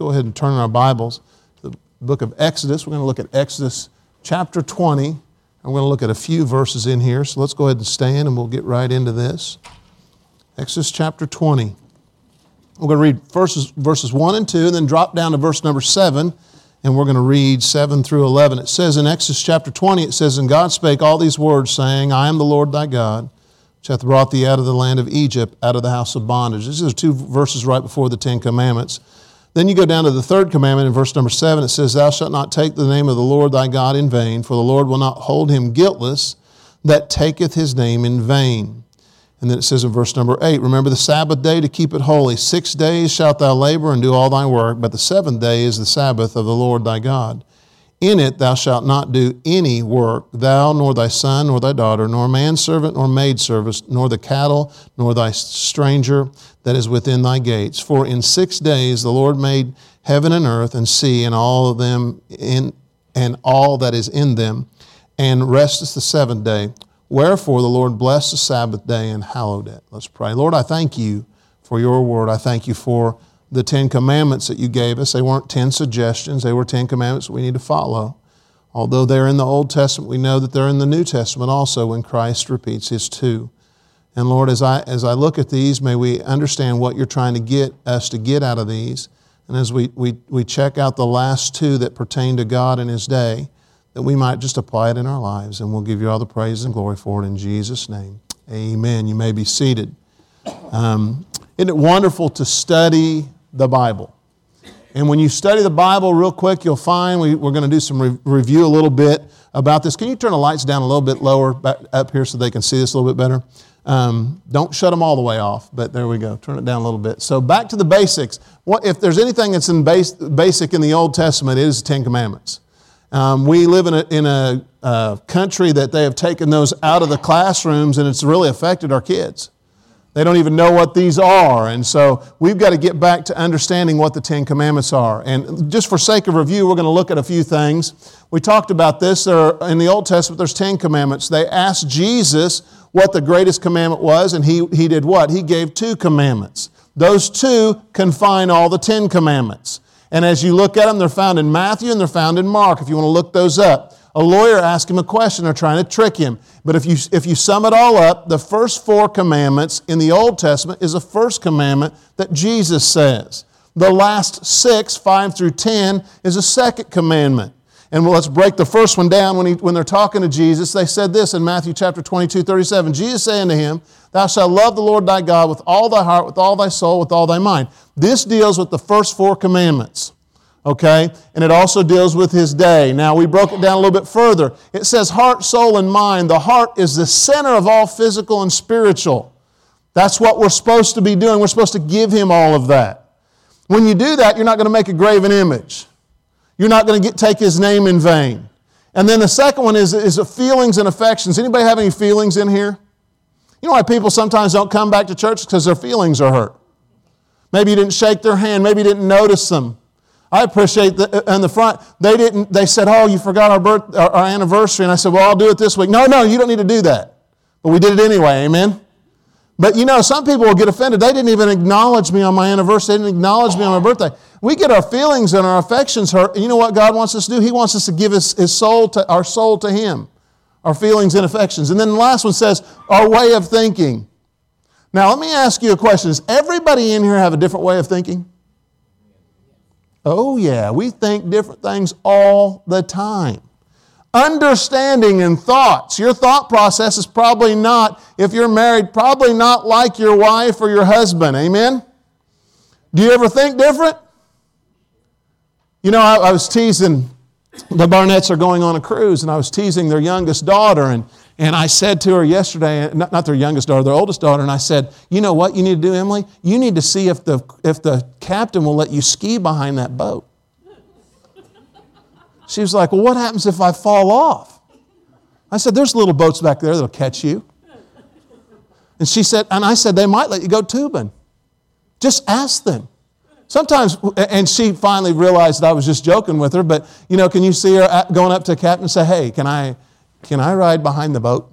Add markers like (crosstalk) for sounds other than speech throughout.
go ahead and turn our Bibles to the book of Exodus. We're going to look at Exodus chapter 20. I'm going to look at a few verses in here. So let's go ahead and stand and we'll get right into this. Exodus chapter 20. We're going to read verses, verses 1 and 2, and then drop down to verse number 7, and we're going to read 7 through 11. It says in Exodus chapter 20, it says, And God spake all these words, saying, I am the Lord thy God, which hath brought thee out of the land of Egypt, out of the house of bondage. These are two verses right before the Ten Commandments. Then you go down to the third commandment in verse number 7. It says, Thou shalt not take the name of the Lord thy God in vain, for the Lord will not hold him guiltless that taketh his name in vain. And then it says in verse number 8, Remember the Sabbath day to keep it holy. Six days shalt thou labor and do all thy work, but the seventh day is the Sabbath of the Lord thy God. In it thou shalt not do any work, thou, nor thy son, nor thy daughter, nor manservant, nor maidservant, nor the cattle, nor thy stranger that is within thy gates. For in six days the Lord made heaven and earth and sea and all of them in and all that is in them, and resteth the seventh day. Wherefore the Lord blessed the Sabbath day and hallowed it. Let's pray. Lord, I thank you for your word. I thank you for the Ten Commandments that you gave us. They weren't ten suggestions, they were Ten Commandments we need to follow. Although they're in the Old Testament, we know that they're in the New Testament also when Christ repeats his two. And Lord, as I, as I look at these, may we understand what you're trying to get us to get out of these. And as we, we, we check out the last two that pertain to God in his day, that we might just apply it in our lives. And we'll give you all the praise and glory for it in Jesus' name. Amen. You may be seated. Um, isn't it wonderful to study the Bible? And when you study the Bible real quick, you'll find we, are going to do some re- review a little bit about this. Can you turn the lights down a little bit lower back up here so they can see this a little bit better? Um, don't shut them all the way off, but there we go. Turn it down a little bit. So back to the basics. What, if there's anything that's in base, basic in the Old Testament, it is the Ten Commandments. Um, we live in a, in a uh, country that they have taken those out of the classrooms and it's really affected our kids. They don't even know what these are. And so we've got to get back to understanding what the Ten Commandments are. And just for sake of review, we're going to look at a few things. We talked about this. There in the Old Testament, there's Ten Commandments. They asked Jesus what the greatest commandment was, and he, he did what? He gave two commandments. Those two confine all the Ten Commandments. And as you look at them, they're found in Matthew and they're found in Mark, if you want to look those up. A lawyer asked him a question, they're trying to trick him. But if you, if you sum it all up, the first four commandments in the Old Testament is the first commandment that Jesus says. The last six, five through ten, is a second commandment. And let's break the first one down. When, he, when they're talking to Jesus, they said this in Matthew chapter 22, 37. Jesus saying to him, Thou shalt love the Lord thy God with all thy heart, with all thy soul, with all thy mind. This deals with the first four commandments. Okay? And it also deals with his day. Now, we broke it down a little bit further. It says heart, soul, and mind. The heart is the center of all physical and spiritual. That's what we're supposed to be doing. We're supposed to give him all of that. When you do that, you're not going to make a graven image. You're not going to get, take his name in vain. And then the second one is, is feelings and affections. Anybody have any feelings in here? You know why people sometimes don't come back to church? Because their feelings are hurt. Maybe you didn't shake their hand. Maybe you didn't notice them. I appreciate that uh, in the front, they didn't, they said, Oh, you forgot our, birth, our, our anniversary. And I said, Well, I'll do it this week. No, no, you don't need to do that. But we did it anyway, amen? But you know, some people will get offended. They didn't even acknowledge me on my anniversary. They didn't acknowledge me on my birthday. We get our feelings and our affections hurt. And you know what God wants us to do? He wants us to give his, his soul to, our soul to Him, our feelings and affections. And then the last one says, our way of thinking. Now, let me ask you a question. Does everybody in here have a different way of thinking? Oh, yeah. We think different things all the time understanding and thoughts. Your thought process is probably not, if you're married, probably not like your wife or your husband. Amen? Do you ever think different? You know, I, I was teasing, the Barnetts are going on a cruise, and I was teasing their youngest daughter, and, and I said to her yesterday, not, not their youngest daughter, their oldest daughter, and I said, You know what you need to do, Emily? You need to see if the, if the captain will let you ski behind that boat. She was like, Well, what happens if I fall off? I said, There's little boats back there that'll catch you. And she said, And I said, They might let you go tubing. Just ask them. Sometimes, and she finally realized that I was just joking with her, but you know, can you see her going up to captain and say, Hey, can I, can I ride behind the boat?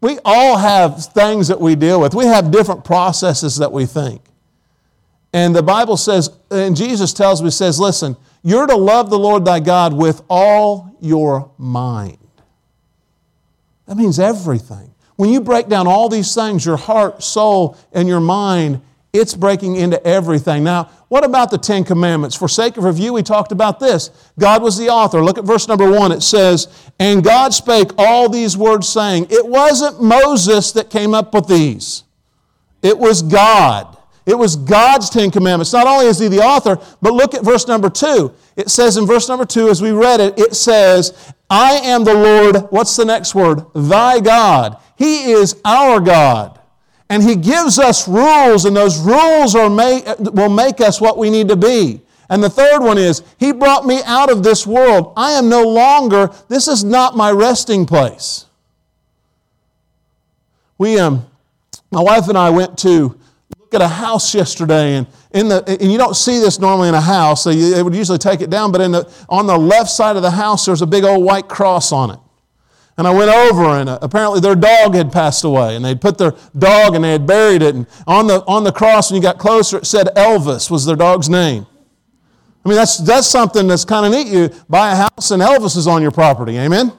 We all have things that we deal with. We have different processes that we think. And the Bible says, and Jesus tells me, says, listen, you're to love the Lord thy God with all your mind. That means everything. When you break down all these things, your heart, soul, and your mind, it's breaking into everything. Now, what about the Ten Commandments? For sake of review, we talked about this. God was the author. Look at verse number one. It says, And God spake all these words, saying, It wasn't Moses that came up with these, it was God. It was God's Ten Commandments. Not only is He the author, but look at verse number two. It says in verse number two, as we read it, it says, I am the Lord, what's the next word? Thy God. He is our God. And He gives us rules, and those rules are make, will make us what we need to be. And the third one is, He brought me out of this world. I am no longer, this is not my resting place. We, um, my wife and I went to look at a house yesterday, and in the, and you don't see this normally in a house, so you, they would usually take it down, but in the, on the left side of the house, there's a big old white cross on it. And I went over, and uh, apparently their dog had passed away, and they'd put their dog and they had buried it. And on the, on the cross, when you got closer, it said Elvis was their dog's name. I mean, that's, that's something that's kind of neat. You buy a house, and Elvis is on your property. Amen?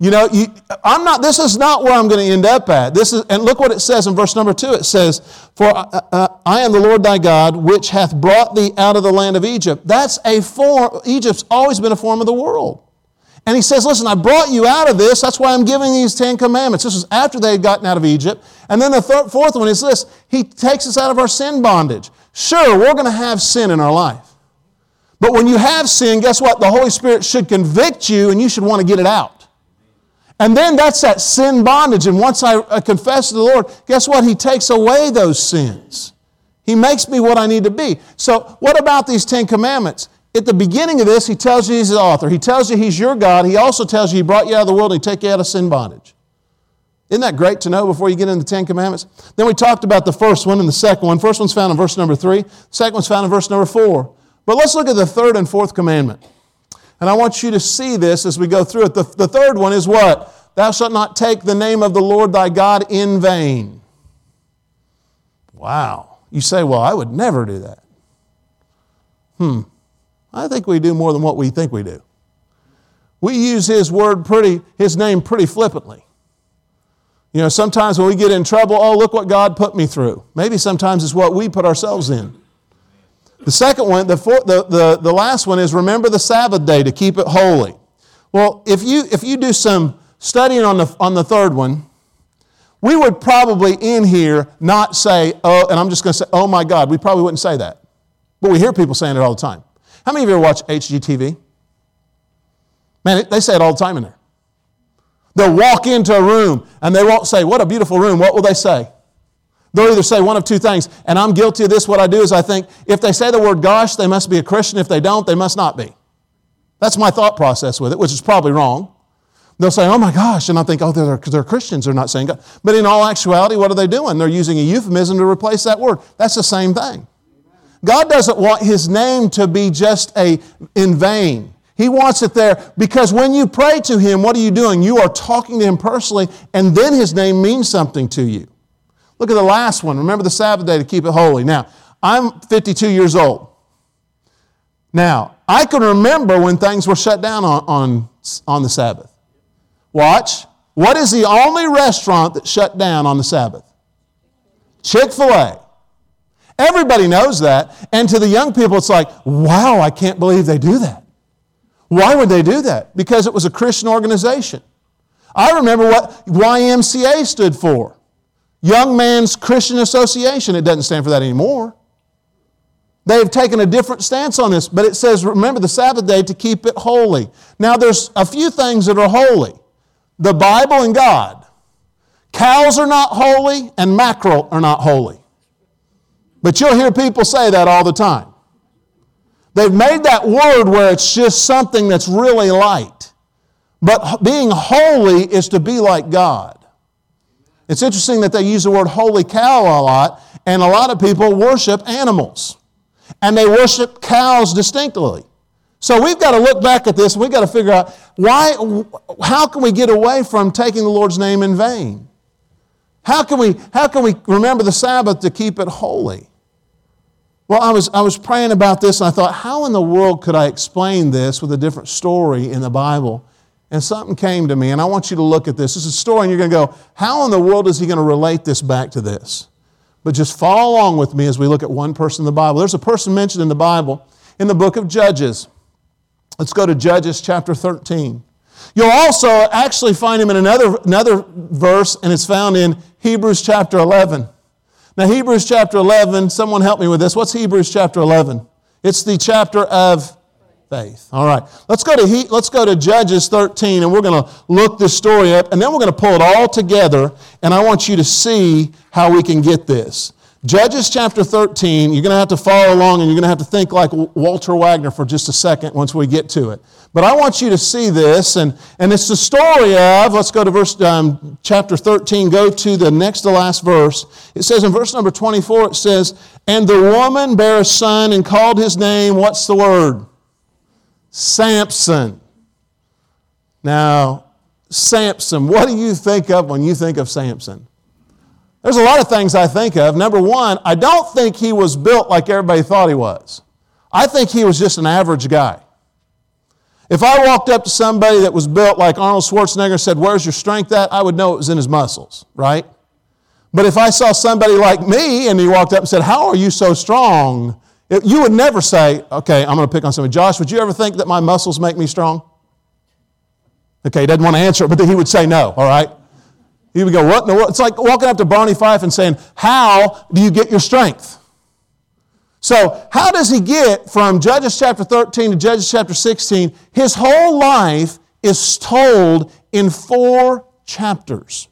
You know, you, I'm not, this is not where I'm going to end up at. This is, and look what it says in verse number two. It says, For uh, uh, I am the Lord thy God, which hath brought thee out of the land of Egypt. That's a form, Egypt's always been a form of the world. And he says, Listen, I brought you out of this. That's why I'm giving these Ten Commandments. This was after they had gotten out of Egypt. And then the fourth one is this He takes us out of our sin bondage. Sure, we're going to have sin in our life. But when you have sin, guess what? The Holy Spirit should convict you and you should want to get it out. And then that's that sin bondage. And once I confess to the Lord, guess what? He takes away those sins. He makes me what I need to be. So, what about these Ten Commandments? At the beginning of this, he tells you he's the author. He tells you he's your God. He also tells you he brought you out of the world and he took you out of sin bondage. Isn't that great to know before you get into the Ten Commandments? Then we talked about the first one and the second one. First one's found in verse number three, second one's found in verse number four. But let's look at the third and fourth commandment. And I want you to see this as we go through it. The, the third one is what? Thou shalt not take the name of the Lord thy God in vain. Wow. You say, well, I would never do that. Hmm. I think we do more than what we think we do. We use His word pretty, His name pretty flippantly. You know, sometimes when we get in trouble, oh, look what God put me through. Maybe sometimes it's what we put ourselves in. The second one, the, fourth, the, the, the last one is remember the Sabbath day to keep it holy. Well, if you, if you do some studying on the, on the third one, we would probably in here not say, oh, and I'm just going to say, oh my God. We probably wouldn't say that. But we hear people saying it all the time. How many of you ever watch HGTV? Man, they say it all the time in there. They'll walk into a room and they won't say, What a beautiful room. What will they say? They'll either say one of two things, and I'm guilty of this. What I do is I think if they say the word gosh, they must be a Christian. If they don't, they must not be. That's my thought process with it, which is probably wrong. They'll say, oh my gosh, and I think, oh, they're, they're Christians, they're not saying God. But in all actuality, what are they doing? They're using a euphemism to replace that word. That's the same thing. God doesn't want his name to be just a in vain. He wants it there because when you pray to him, what are you doing? You are talking to him personally, and then his name means something to you. Look at the last one. Remember the Sabbath day to keep it holy. Now, I'm 52 years old. Now, I can remember when things were shut down on, on, on the Sabbath. Watch. What is the only restaurant that shut down on the Sabbath? Chick fil A. Everybody knows that. And to the young people, it's like, wow, I can't believe they do that. Why would they do that? Because it was a Christian organization. I remember what YMCA stood for Young Man's Christian Association. It doesn't stand for that anymore. They've taken a different stance on this, but it says, remember the Sabbath day to keep it holy. Now, there's a few things that are holy the Bible and God. Cows are not holy, and mackerel are not holy. But you'll hear people say that all the time. They've made that word where it's just something that's really light. But being holy is to be like God. It's interesting that they use the word holy cow a lot, and a lot of people worship animals. And they worship cows distinctly. So we've got to look back at this we've got to figure out why, how can we get away from taking the Lord's name in vain? How can we, how can we remember the Sabbath to keep it holy? Well, I was, I was praying about this and I thought, how in the world could I explain this with a different story in the Bible? And something came to me, and I want you to look at this. This is a story, and you're going to go, how in the world is he going to relate this back to this? But just follow along with me as we look at one person in the Bible. There's a person mentioned in the Bible in the book of Judges. Let's go to Judges chapter 13. You'll also actually find him in another, another verse, and it's found in Hebrews chapter 11. Now, Hebrews chapter 11, someone help me with this. What's Hebrews chapter 11? It's the chapter of faith. All right. Let's go to he, let's go to Judges 13 and we're going to look this story up and then we're going to pull it all together and I want you to see how we can get this. Judges chapter 13, you're going to have to follow along and you're going to have to think like Walter Wagner for just a second once we get to it. But I want you to see this, and, and it's the story of, let's go to verse um, chapter 13, go to the next to last verse. It says in verse number 24, it says, And the woman bare a son and called his name, what's the word? Samson. Now, Samson, what do you think of when you think of Samson? There's a lot of things I think of. Number one, I don't think he was built like everybody thought he was. I think he was just an average guy. If I walked up to somebody that was built like Arnold Schwarzenegger and said, Where's your strength at? I would know it was in his muscles, right? But if I saw somebody like me and he walked up and said, How are you so strong? You would never say, Okay, I'm going to pick on somebody. Josh, would you ever think that my muscles make me strong? Okay, he doesn't want to answer it, but he would say no, all right? He would go, What in the world? It's like walking up to Barney Fife and saying, How do you get your strength? So, how does he get from Judges chapter 13 to Judges chapter 16? His whole life is told in four chapters.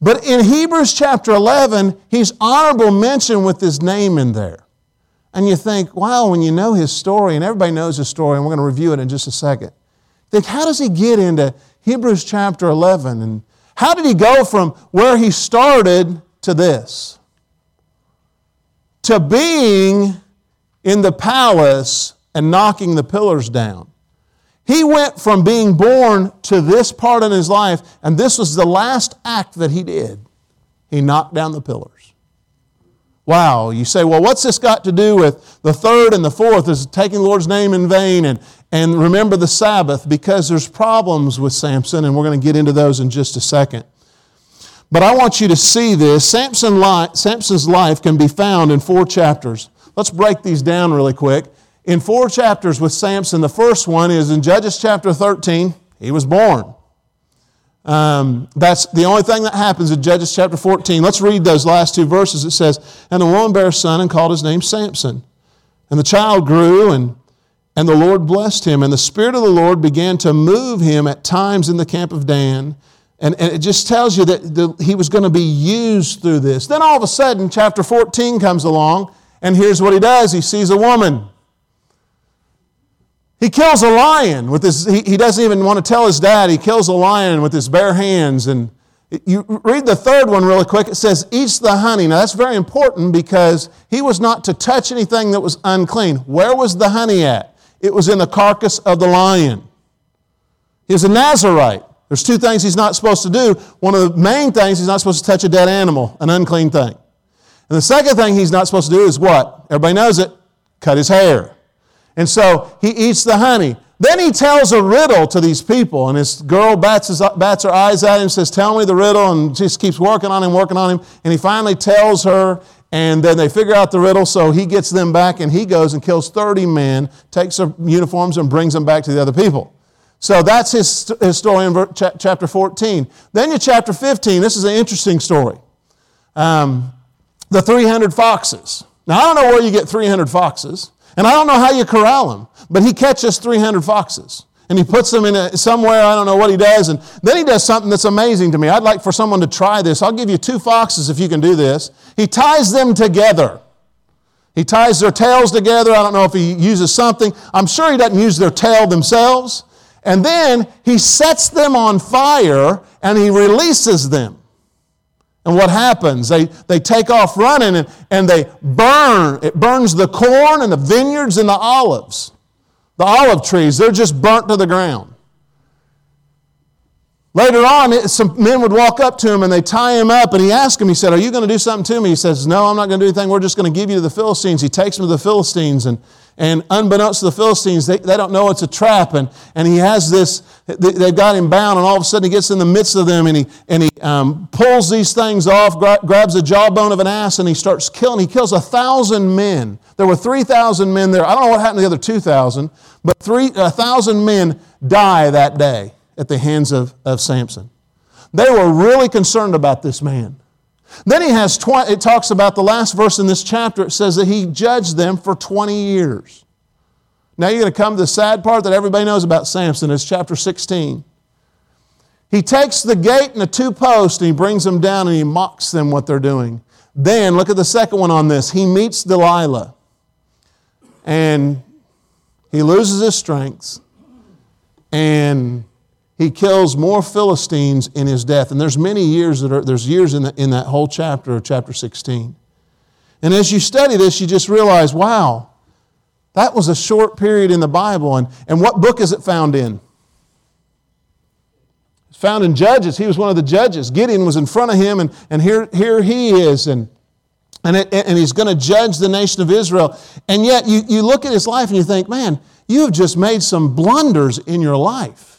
But in Hebrews chapter 11, he's honorable mention with his name in there. And you think, wow, when you know his story, and everybody knows his story, and we're going to review it in just a second, think, how does he get into Hebrews chapter 11. And how did he go from where he started to this? To being in the palace and knocking the pillars down. He went from being born to this part in his life, and this was the last act that he did. He knocked down the pillars. Wow, you say, well, what's this got to do with the third and the fourth? Is taking the Lord's name in vain and, and remember the Sabbath because there's problems with Samson, and we're going to get into those in just a second. But I want you to see this. Samson li- Samson's life can be found in four chapters. Let's break these down really quick. In four chapters with Samson, the first one is in Judges chapter 13. He was born. Um, that's the only thing that happens in Judges chapter 14. Let's read those last two verses. It says, And the woman bare a son and called his name Samson. And the child grew and and the Lord blessed him, and the Spirit of the Lord began to move him at times in the camp of Dan. And, and it just tells you that the, he was going to be used through this. Then all of a sudden, chapter 14 comes along, and here's what he does he sees a woman. He kills a lion with his, he, he doesn't even want to tell his dad, he kills a lion with his bare hands. And you read the third one really quick. It says, eats the honey. Now that's very important because he was not to touch anything that was unclean. Where was the honey at? it was in the carcass of the lion. He's a Nazarite. There's two things he's not supposed to do. One of the main things, he's not supposed to touch a dead animal, an unclean thing. And the second thing he's not supposed to do is what? Everybody knows it cut his hair. And so he eats the honey. Then he tells a riddle to these people, and this girl bats, his, bats her eyes at him says, Tell me the riddle, and just keeps working on him, working on him. And he finally tells her, and then they figure out the riddle, so he gets them back and he goes and kills 30 men, takes their uniforms and brings them back to the other people. So that's his, his story in chapter 14. Then in chapter 15, this is an interesting story. Um, the 300 foxes. Now, I don't know where you get 300 foxes, and I don't know how you corral them, but he catches 300 foxes and he puts them in a, somewhere. I don't know what he does. And then he does something that's amazing to me. I'd like for someone to try this. I'll give you two foxes if you can do this. He ties them together. He ties their tails together. I don't know if he uses something. I'm sure he doesn't use their tail themselves. And then he sets them on fire and he releases them. And what happens? They, they take off running and, and they burn. It burns the corn and the vineyards and the olives. The olive trees, they're just burnt to the ground. Later on, some men would walk up to him and they tie him up and he asked him, he said, Are you going to do something to me? He says, No, I'm not going to do anything. We're just going to give you to the Philistines. He takes him to the Philistines and, and unbeknownst to the Philistines, they, they don't know it's a trap. And, and he has this, they've got him bound and all of a sudden he gets in the midst of them and he, and he um, pulls these things off, gra- grabs the jawbone of an ass and he starts killing. He kills a thousand men. There were 3,000 men there. I don't know what happened to the other 2,000, but 3,000 men die that day at the hands of, of Samson. They were really concerned about this man. Then he has, tw- it talks about the last verse in this chapter, it says that he judged them for 20 years. Now you're going to come to the sad part that everybody knows about Samson. It's chapter 16. He takes the gate and the two posts and he brings them down and he mocks them what they're doing. Then, look at the second one on this. He meets Delilah and he loses his strength and he kills more Philistines in his death. And there's many years that are, there's years in, the, in that whole chapter chapter 16. And as you study this, you just realize, wow, that was a short period in the Bible. And, and what book is it found in? It's found in Judges. He was one of the judges. Gideon was in front of him, and, and here, here he is. And, and, it, and he's going to judge the nation of Israel. And yet, you, you look at his life and you think, man, you have just made some blunders in your life.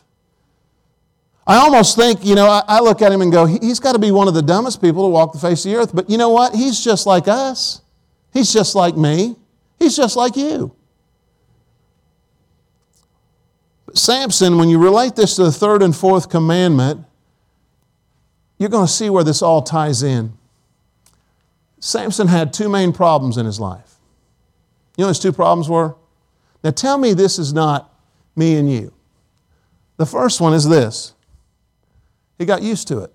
I almost think, you know, I, I look at him and go, he's got to be one of the dumbest people to walk the face of the earth. But you know what? He's just like us. He's just like me. He's just like you. But Samson, when you relate this to the third and fourth commandment, you're going to see where this all ties in. Samson had two main problems in his life. You know his two problems were? Now tell me this is not me and you. The first one is this he got used to it.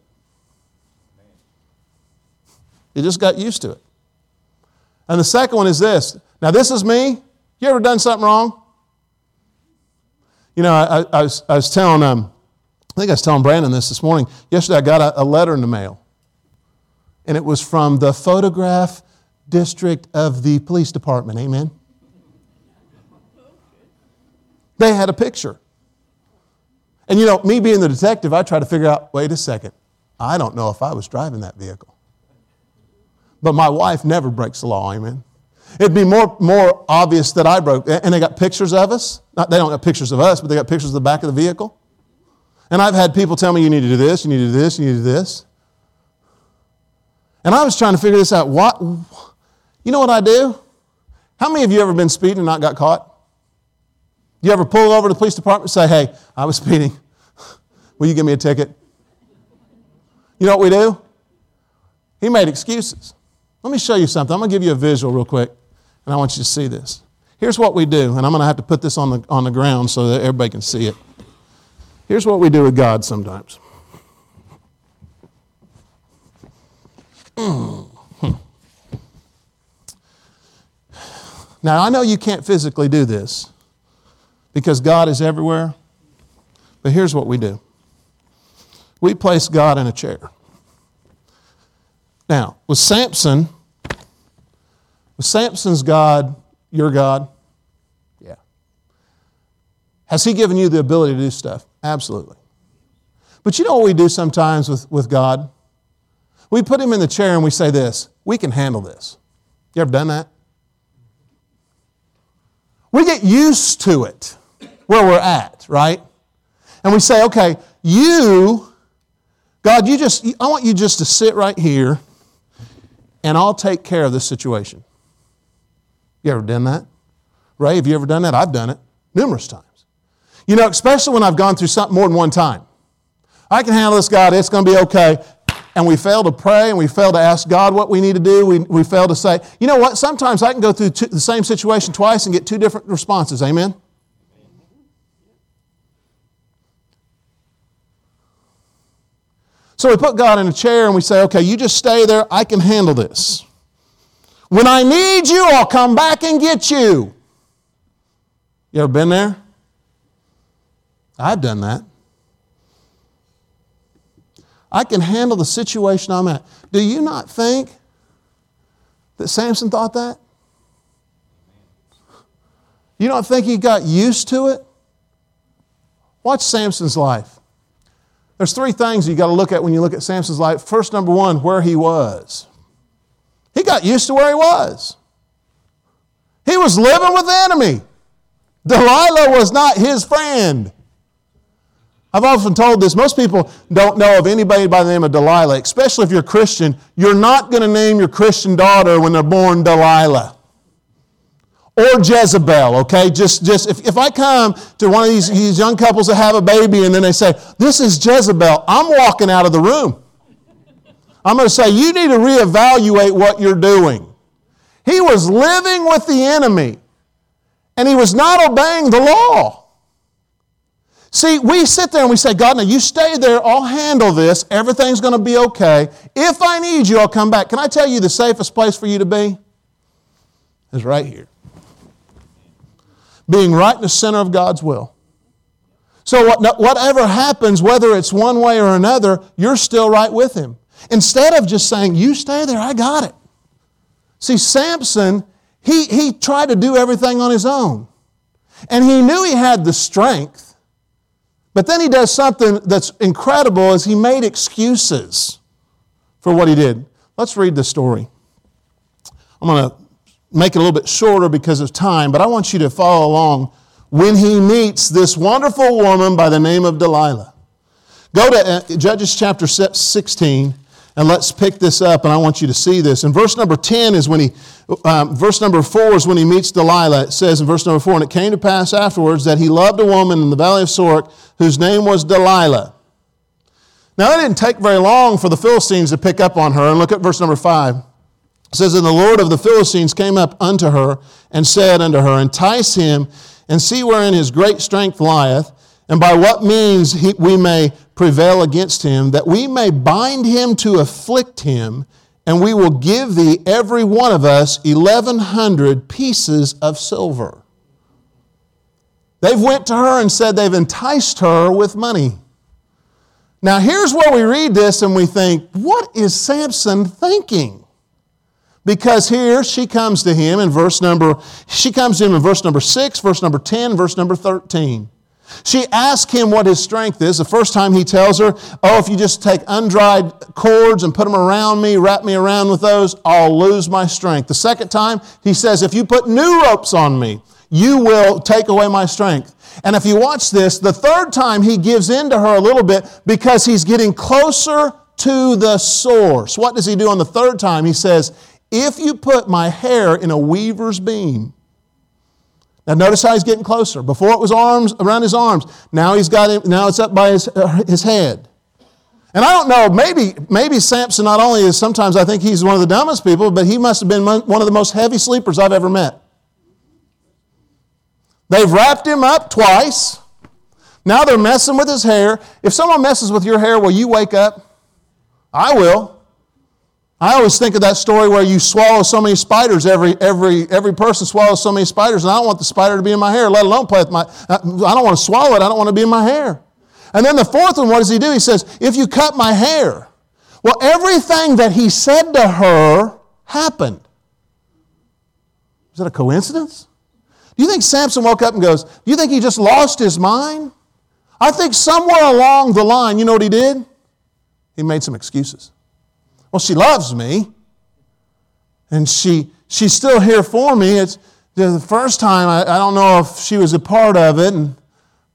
He just got used to it. And the second one is this. Now, this is me. You ever done something wrong? You know, I, I, was, I was, telling, um, I think I was telling Brandon this this morning. Yesterday, I got a, a letter in the mail. And it was from the photograph district of the police department. Amen? They had a picture. And you know, me being the detective, I try to figure out wait a second, I don't know if I was driving that vehicle. But my wife never breaks the law, amen. It'd be more, more obvious that I broke. And they got pictures of us. Not, they don't got pictures of us, but they got pictures of the back of the vehicle. And I've had people tell me, you need to do this, you need to do this, you need to do this. And I was trying to figure this out. What, you know what I do? How many of you ever been speeding and not got caught? You ever pull over to the police department and say, hey, I was speeding. Will you give me a ticket? You know what we do? He made excuses. Let me show you something. I'm going to give you a visual real quick, and I want you to see this. Here's what we do, and I'm going to have to put this on the, on the ground so that everybody can see it. Here's what we do with God sometimes. Hmm. Hmm. Now, I know you can't physically do this, because God is everywhere. But here's what we do we place God in a chair. Now, with Samson, was Samson's God your God? Yeah. Has he given you the ability to do stuff? Absolutely. But you know what we do sometimes with, with God? We put him in the chair and we say this we can handle this. You ever done that? We get used to it where we're at, right? And we say, okay, you, God, you just, I want you just to sit right here and I'll take care of this situation. You ever done that? Ray, have you ever done that? I've done it numerous times. You know, especially when I've gone through something more than one time. I can handle this, God, it's going to be okay. And we fail to pray and we fail to ask God what we need to do. We, we fail to say, you know what, sometimes I can go through two, the same situation twice and get two different responses. Amen? So we put God in a chair and we say, okay, you just stay there. I can handle this. When I need you, I'll come back and get you. You ever been there? I've done that. I can handle the situation I'm at. Do you not think that Samson thought that? You don't think he got used to it? Watch Samson's life. There's three things you got to look at when you look at Samson's life. First, number one, where he was. He got used to where he was. He was living with the enemy. Delilah was not his friend. I've often told this. Most people don't know of anybody by the name of Delilah, especially if you're Christian. You're not going to name your Christian daughter when they're born Delilah or Jezebel, okay? Just, just if, if I come to one of these, these young couples that have a baby and then they say, This is Jezebel, I'm walking out of the room. I'm going to say, You need to reevaluate what you're doing. He was living with the enemy and he was not obeying the law. See, we sit there and we say, God, now you stay there, I'll handle this, everything's going to be okay. If I need you, I'll come back. Can I tell you the safest place for you to be? Is right here. Being right in the center of God's will. So, whatever happens, whether it's one way or another, you're still right with Him. Instead of just saying, You stay there, I got it. See, Samson, he, he tried to do everything on his own. And he knew he had the strength. But then he does something that's incredible is he made excuses for what he did. Let's read the story. I'm going to make it a little bit shorter because of time, but I want you to follow along when he meets this wonderful woman by the name of Delilah. Go to uh, Judges chapter 16 and let's pick this up, and I want you to see this. In verse number 10 is when he, um, verse number 4 is when he meets Delilah. It says in verse number 4, And it came to pass afterwards that he loved a woman in the valley of Sorek whose name was Delilah. Now, it didn't take very long for the Philistines to pick up on her. And look at verse number 5. It says, And the Lord of the Philistines came up unto her and said unto her, Entice him and see wherein his great strength lieth and by what means he, we may prevail against him, that we may bind him to afflict him, and we will give thee every one of us 1,100 pieces of silver. They've went to her and said they've enticed her with money. Now here's where we read this and we think, what is Samson thinking? Because here she comes to him in verse number, she comes to him in verse number 6, verse number 10, verse number 13. She asks him what his strength is. The first time he tells her, Oh, if you just take undried cords and put them around me, wrap me around with those, I'll lose my strength. The second time, he says, If you put new ropes on me, you will take away my strength. And if you watch this, the third time he gives in to her a little bit because he's getting closer to the source. What does he do on the third time? He says, If you put my hair in a weaver's beam, now notice how he's getting closer. Before it was arms around his arms. Now he's got him, now it's up by his, uh, his head. And I don't know, maybe, maybe Samson not only is sometimes I think he's one of the dumbest people, but he must have been one of the most heavy sleepers I've ever met. They've wrapped him up twice. Now they're messing with his hair. If someone messes with your hair, will you wake up? I will. I always think of that story where you swallow so many spiders, every, every, every person swallows so many spiders, and I don't want the spider to be in my hair, let alone play with my, I don't want to swallow it, I don't want to be in my hair. And then the fourth one, what does he do? He says, if you cut my hair. Well, everything that he said to her happened. Is that a coincidence? Do you think Samson woke up and goes, Do you think he just lost his mind? I think somewhere along the line, you know what he did? He made some excuses. Well, she loves me, and she, she's still here for me. It's the first time, I, I don't know if she was a part of it, and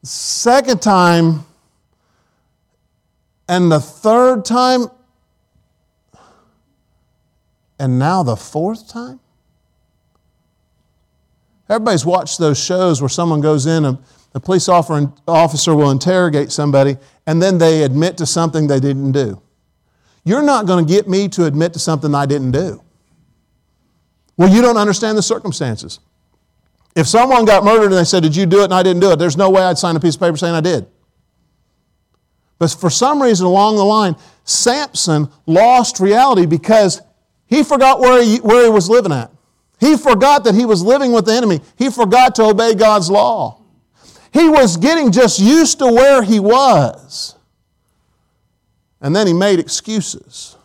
the second time, and the third time, and now the fourth time? Everybody's watched those shows where someone goes in, a, a police officer will interrogate somebody, and then they admit to something they didn't do. You're not going to get me to admit to something I didn't do. Well, you don't understand the circumstances. If someone got murdered and they said, Did you do it? and I didn't do it, there's no way I'd sign a piece of paper saying I did. But for some reason along the line, Samson lost reality because he forgot where he, where he was living at. He forgot that he was living with the enemy. He forgot to obey God's law. He was getting just used to where he was. And then he made excuses.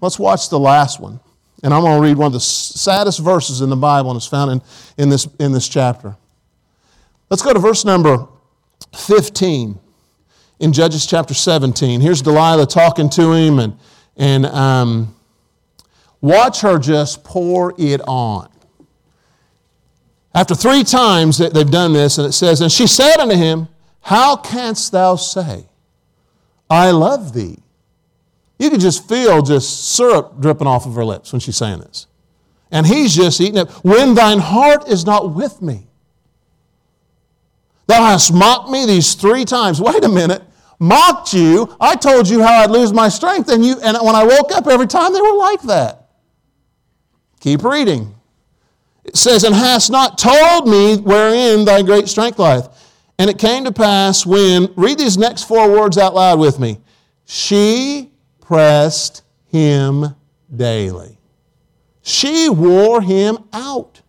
Let's watch the last one. And I'm going to read one of the saddest verses in the Bible, and it's found in, in, this, in this chapter. Let's go to verse number 15. in Judges chapter 17. Here's Delilah talking to him, and, and um, watch her just pour it on. After three times that they've done this, and it says, And she said unto him, How canst thou say, I love thee? You can just feel just syrup dripping off of her lips when she's saying this. And he's just eating it. When thine heart is not with me, thou hast mocked me these three times. Wait a minute. Mocked you. I told you how I'd lose my strength, and you and when I woke up every time they were like that. Keep reading. It says, And hast not told me wherein thy great strength lieth. And it came to pass when, read these next four words out loud with me. She pressed him daily. She wore him out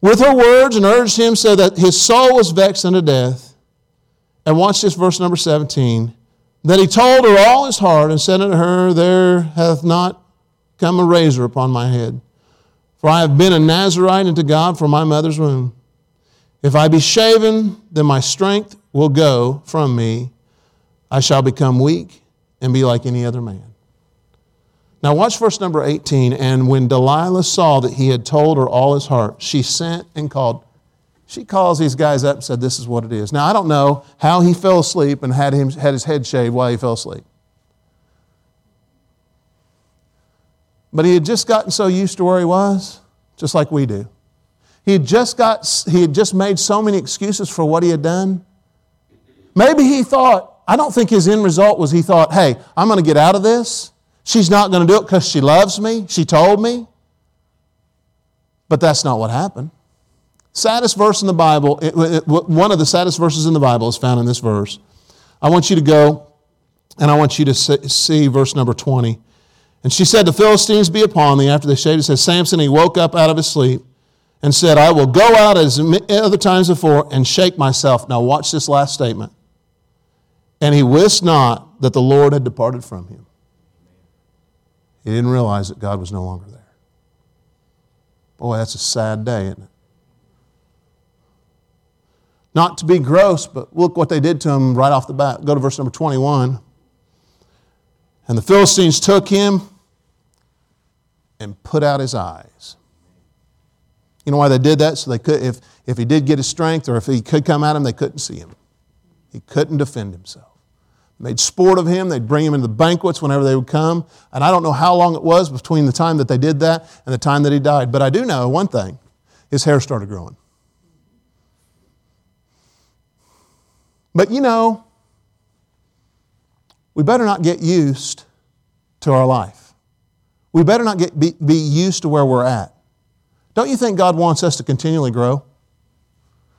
with her words and urged him so that his soul was vexed unto death. And watch this verse number 17. That he told her all his heart and said unto her, There hath not come a razor upon my head. For I have been a Nazarite unto God from my mother's womb. If I be shaven, then my strength will go from me. I shall become weak and be like any other man. Now, watch verse number 18. And when Delilah saw that he had told her all his heart, she sent and called. She calls these guys up and said, This is what it is. Now, I don't know how he fell asleep and had, him, had his head shaved while he fell asleep. But he had just gotten so used to where he was, just like we do. He had just, got, he had just made so many excuses for what he had done. Maybe he thought, I don't think his end result was he thought, hey, I'm going to get out of this. She's not going to do it because she loves me. She told me. But that's not what happened. Saddest verse in the Bible, it, it, one of the saddest verses in the Bible is found in this verse. I want you to go and I want you to see verse number 20. And she said, The Philistines be upon thee. After they shaved, it says, Samson, he woke up out of his sleep and said, I will go out as other times before and shake myself. Now, watch this last statement. And he wist not that the Lord had departed from him. He didn't realize that God was no longer there. Boy, that's a sad day, isn't it? Not to be gross, but look what they did to him right off the bat. Go to verse number 21. And the Philistines took him and put out his eyes. You know why they did that? So they could, if, if he did get his strength or if he could come at him, they couldn't see him. He couldn't defend himself. Made sport of him. They'd bring him into the banquets whenever they would come. And I don't know how long it was between the time that they did that and the time that he died. But I do know one thing his hair started growing. But you know, we better not get used to our life. We better not get, be, be used to where we're at. Don't you think God wants us to continually grow?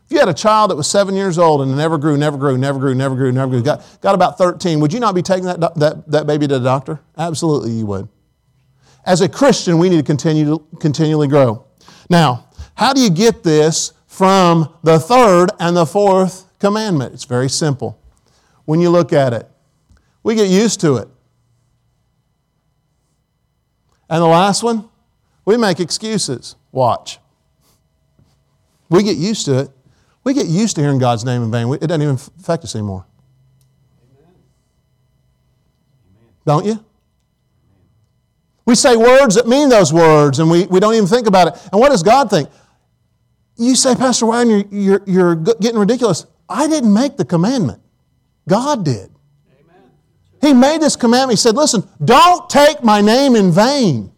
If you had a child that was seven years old and never grew, never grew, never grew, never grew, never grew, got, got about 13, would you not be taking that, that, that baby to the doctor? Absolutely, you would. As a Christian, we need to continue to continually grow. Now, how do you get this from the third and the fourth commandment? It's very simple. When you look at it, we get used to it. And the last one, we make excuses. Watch. We get used to it. We get used to hearing God's name in vain. It doesn't even affect us anymore. Don't you? We say words that mean those words and we, we don't even think about it. And what does God think? You say, Pastor Ryan, you're, you're, you're getting ridiculous. I didn't make the commandment, God did. Amen. He made this commandment. He said, Listen, don't take my name in vain.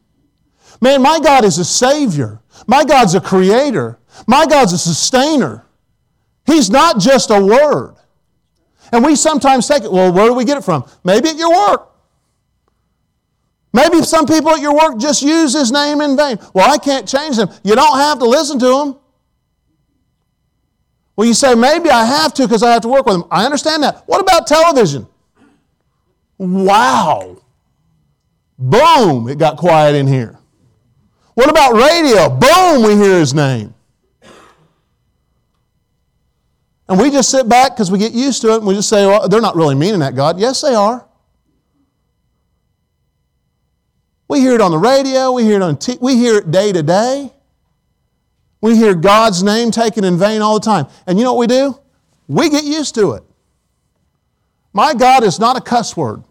Man, my God is a Savior. My God's a creator. My God's a sustainer. He's not just a word. And we sometimes take it, well, where do we get it from? Maybe at your work. Maybe some people at your work just use His name in vain. Well, I can't change them. You don't have to listen to them. Well, you say, maybe I have to because I have to work with them. I understand that. What about television? Wow. Boom, it got quiet in here. What about radio? Boom, we hear his name. And we just sit back because we get used to it and we just say, well, they're not really meaning that, God. Yes, they are. We hear it on the radio, we hear it on t- we hear it day to day. We hear God's name taken in vain all the time. And you know what we do? we get used to it. My God is not a cuss word.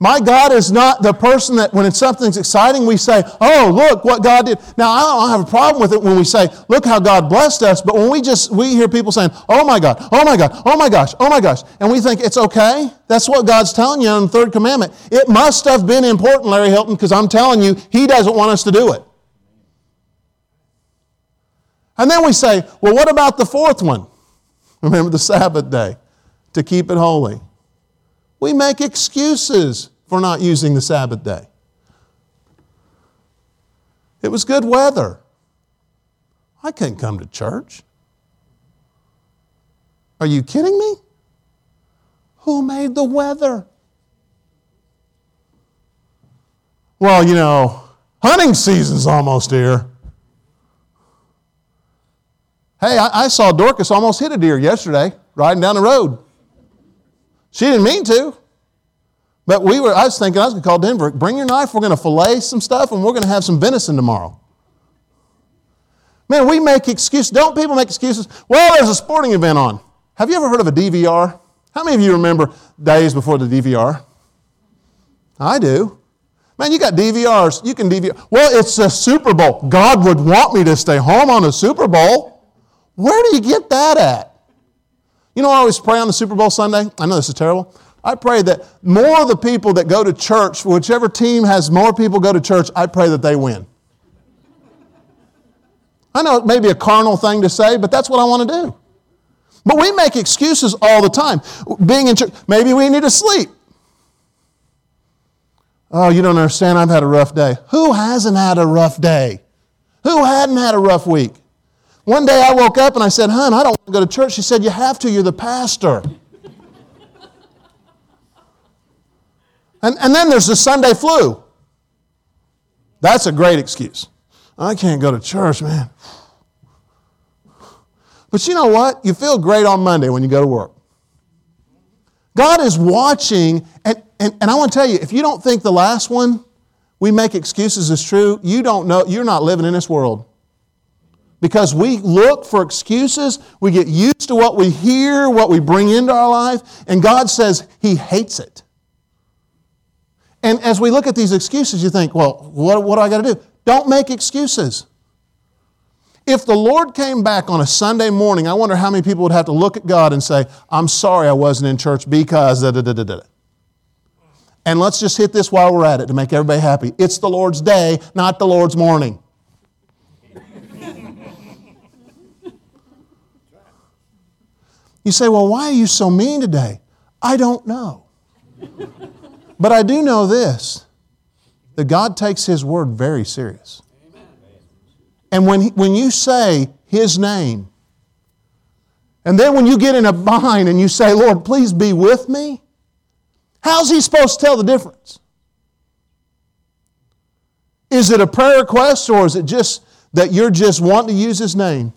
My God is not the person that when something's exciting, we say, Oh, look what God did. Now, I don't have a problem with it when we say, Look how God blessed us, but when we just, we hear people saying, Oh my God, oh my God, oh my gosh, oh my gosh, and we think it's okay, that's what God's telling you in the third commandment. It must have been important, Larry Hilton, because I'm telling you, He doesn't want us to do it. And then we say, Well, what about the fourth one? (laughs) Remember the Sabbath day to keep it holy. We make excuses for not using the Sabbath day. It was good weather. I can't come to church. Are you kidding me? Who made the weather? Well, you know, hunting season's almost here. Hey, I, I, saw Dorcas almost hit a deer yesterday riding down the road. She didn't mean to. But we were, I was thinking I was going to call Denver, bring your knife, we're going to fillet some stuff, and we're going to have some venison tomorrow. Man, we make excuses. Don't people make excuses? Well, there's a sporting event on. Have you ever heard of a DVR? How many of you remember days before the DVR? I do. Man, you got DVRs. You can DVR. Well, it's a Super Bowl. God would want me to stay home on a Super Bowl. Where do you get that at? You know, I always pray on the Super Bowl Sunday. I know this is terrible. I pray that more of the people that go to church, whichever team has more people go to church, I pray that they win. I know it may be a carnal thing to say, but that's what I want to do. But we make excuses all the time. Being in church, maybe we need to sleep. Oh, you don't understand, I've had a rough day. Who hasn't had a rough day? Who hadn't had a rough week? One day I woke up and I said, Hun, I don't want to go to church. She said, You have to, you're the pastor. And, and then there's the Sunday flu. That's a great excuse. I can't go to church, man. But you know what? You feel great on Monday when you go to work. God is watching, and, and, and I want to tell you, if you don't think the last one, we make excuses, is true, you don't know, you're not living in this world. Because we look for excuses, we get used to what we hear, what we bring into our life, and God says He hates it. And as we look at these excuses, you think, well, what, what do I got to do? Don't make excuses. If the Lord came back on a Sunday morning, I wonder how many people would have to look at God and say, I'm sorry I wasn't in church because da da da da da. And let's just hit this while we're at it to make everybody happy. It's the Lord's day, not the Lord's morning. You say, well, why are you so mean today? I don't know. But I do know this that God takes His word very serious. And when, he, when you say His name, and then when you get in a bind and you say, Lord, please be with me, how's He supposed to tell the difference? Is it a prayer request or is it just that you're just wanting to use His name?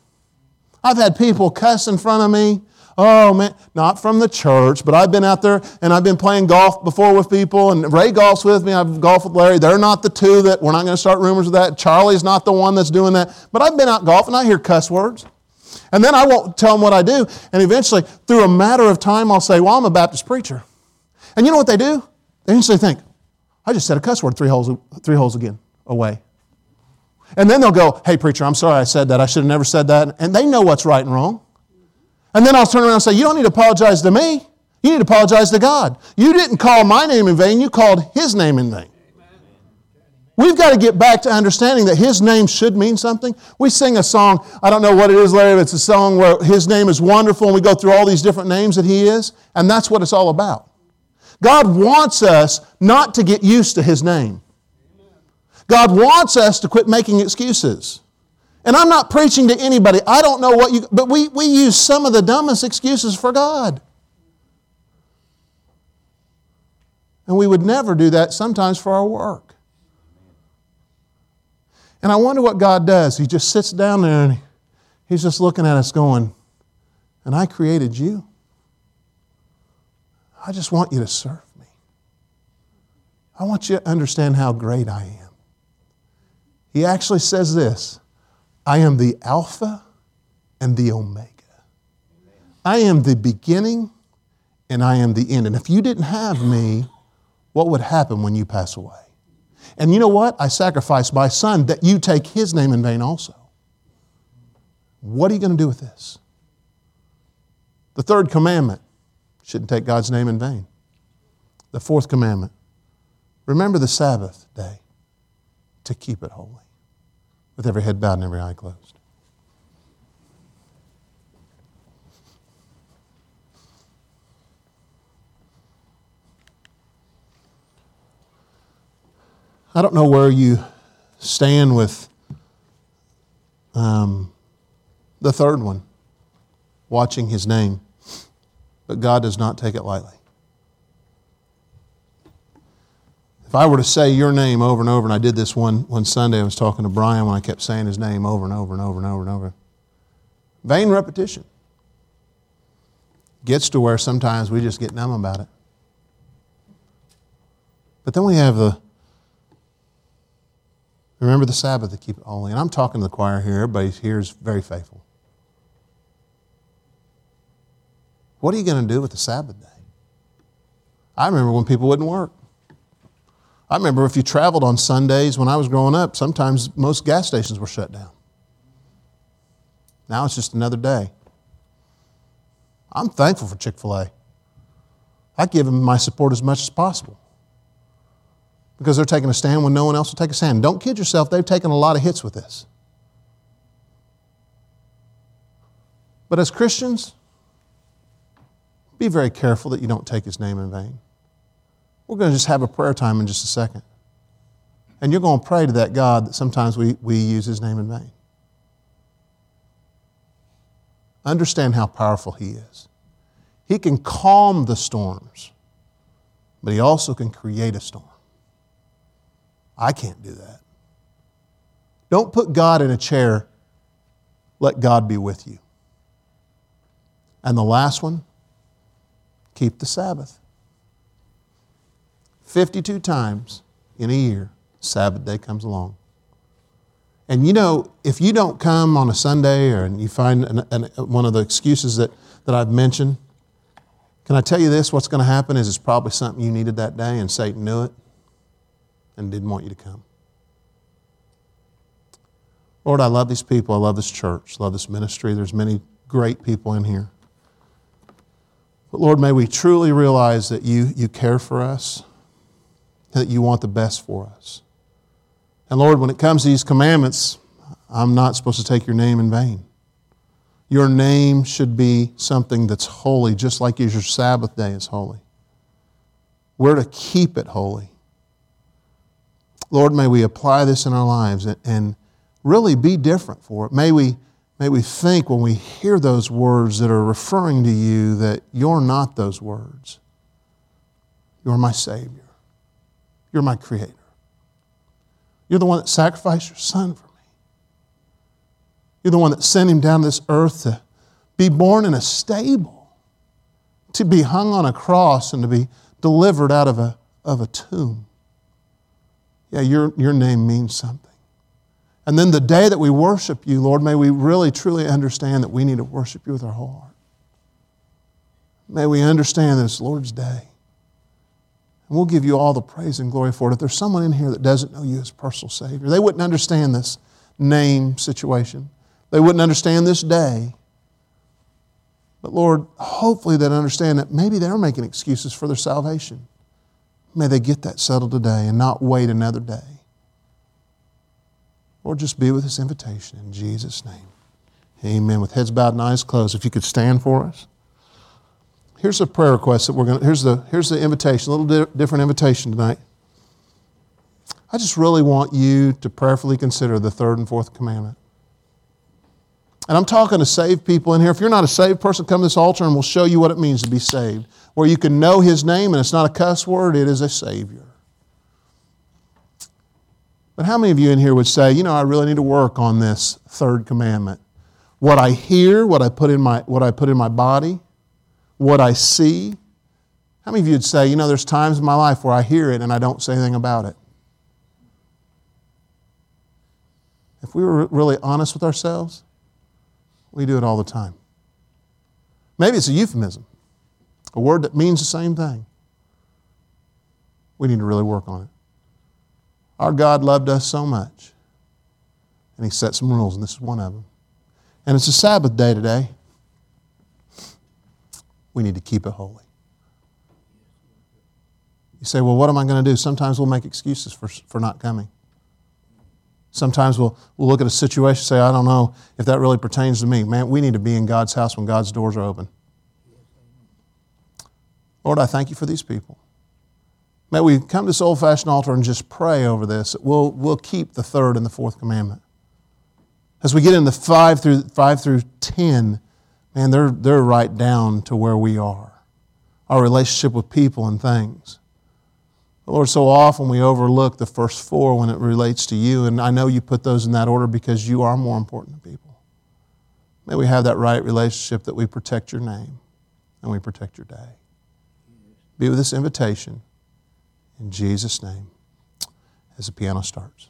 I've had people cuss in front of me Oh man, not from the church, but I've been out there and I've been playing golf before with people, and Ray golfs with me. I've golfed with Larry. They're not the two that we're not going to start rumors of that. Charlie's not the one that's doing that. But I've been out golfing. I hear cuss words. And then I won't tell them what I do. And eventually, through a matter of time, I'll say, Well, I'm a Baptist preacher. And you know what they do? They instantly think, I just said a cuss word three holes, three holes again away. And then they'll go, Hey, preacher, I'm sorry I said that. I should have never said that. And they know what's right and wrong. And then I'll turn around and say, You don't need to apologize to me. You need to apologize to God. You didn't call my name in vain, you called His name in vain. We've got to get back to understanding that His name should mean something. We sing a song, I don't know what it is, Larry, but it's a song where His name is wonderful and we go through all these different names that He is, and that's what it's all about. God wants us not to get used to His name. God wants us to quit making excuses. And I'm not preaching to anybody. I don't know what you, but we, we use some of the dumbest excuses for God. And we would never do that sometimes for our work. And I wonder what God does. He just sits down there and he's just looking at us going, And I created you. I just want you to serve me. I want you to understand how great I am. He actually says this I am the Alpha and the Omega. I am the beginning and I am the end. And if you didn't have me, what would happen when you pass away? And you know what? I sacrificed my son that you take his name in vain also. What are you going to do with this? The third commandment shouldn't take God's name in vain. The fourth commandment remember the Sabbath day to keep it holy, with every head bowed and every eye closed. I don't know where you stand with um, the third one, watching his name, but God does not take it lightly. If I were to say your name over and over, and I did this one, one Sunday, I was talking to Brian when I kept saying his name over and over and over and over and over. Vain repetition. Gets to where sometimes we just get numb about it. But then we have the Remember the Sabbath to keep it holy. And I'm talking to the choir here. Everybody here is very faithful. What are you going to do with the Sabbath day? I remember when people wouldn't work. I remember if you traveled on Sundays when I was growing up, sometimes most gas stations were shut down. Now it's just another day. I'm thankful for Chick fil A. I give them my support as much as possible because they're taking a stand when no one else will take a stand. Don't kid yourself, they've taken a lot of hits with this. But as Christians, be very careful that you don't take his name in vain. We're going to just have a prayer time in just a second. And you're going to pray to that God that sometimes we, we use his name in vain. Understand how powerful he is. He can calm the storms, but he also can create a storm. I can't do that. Don't put God in a chair, let God be with you. And the last one, keep the Sabbath. 52 times in a year, Sabbath day comes along. And you know, if you don't come on a Sunday or and you find an, an, one of the excuses that, that I've mentioned, can I tell you this? What's going to happen is it's probably something you needed that day and Satan knew it and didn't want you to come. Lord, I love these people. I love this church. I love this ministry. There's many great people in here. But Lord, may we truly realize that you, you care for us, that you want the best for us. And Lord, when it comes to these commandments, I'm not supposed to take your name in vain. Your name should be something that's holy, just like your Sabbath day is holy. We're to keep it holy. Lord, may we apply this in our lives and really be different for it. May we, may we think when we hear those words that are referring to you that you're not those words. You're my Savior. You're my Creator. You're the one that sacrificed your Son for me. You're the one that sent Him down this earth to be born in a stable, to be hung on a cross, and to be delivered out of a, of a tomb yeah, your, your name means something. And then the day that we worship you, Lord, may we really truly understand that we need to worship you with our whole heart. May we understand that it's Lord's day. And we'll give you all the praise and glory for it. If there's someone in here that doesn't know you as personal Savior, they wouldn't understand this name situation. They wouldn't understand this day. But Lord, hopefully they'd understand that maybe they're making excuses for their salvation. May they get that settled today and not wait another day. Lord, just be with this invitation in Jesus' name. Amen. With heads bowed and eyes closed, if you could stand for us. Here's a prayer request that we're going to, here's the, here's the invitation, a little di- different invitation tonight. I just really want you to prayerfully consider the third and fourth commandment. And I'm talking to saved people in here. If you're not a saved person, come to this altar and we'll show you what it means to be saved where you can know His name and it's not a cuss word, it is a Savior. But how many of you in here would say, you know, I really need to work on this third commandment? What I hear, what I put in my, what I put in my body, what I see. How many of you would say, you know, there's times in my life where I hear it and I don't say anything about it? If we were really honest with ourselves, We do it all the time. Maybe it's a euphemism, a word that means the same thing. We need to really work on it. Our God loved us so much, and He set some rules, and this is one of them. And it's a Sabbath day today. We need to keep it holy. You say, well, what am I going to do? Sometimes we'll make excuses for, for not coming. Sometimes we'll, we'll look at a situation and say, I don't know if that really pertains to me. Man, we need to be in God's house when God's doors are open. Lord, I thank you for these people. May we come to this old fashioned altar and just pray over this. We'll, we'll keep the third and the fourth commandment. As we get into 5 through, 5 through 10, man, they're, they're right down to where we are our relationship with people and things. Lord, so often we overlook the first four when it relates to you, and I know you put those in that order because you are more important to people. May we have that right relationship that we protect your name and we protect your day. Be with this invitation in Jesus' name as the piano starts.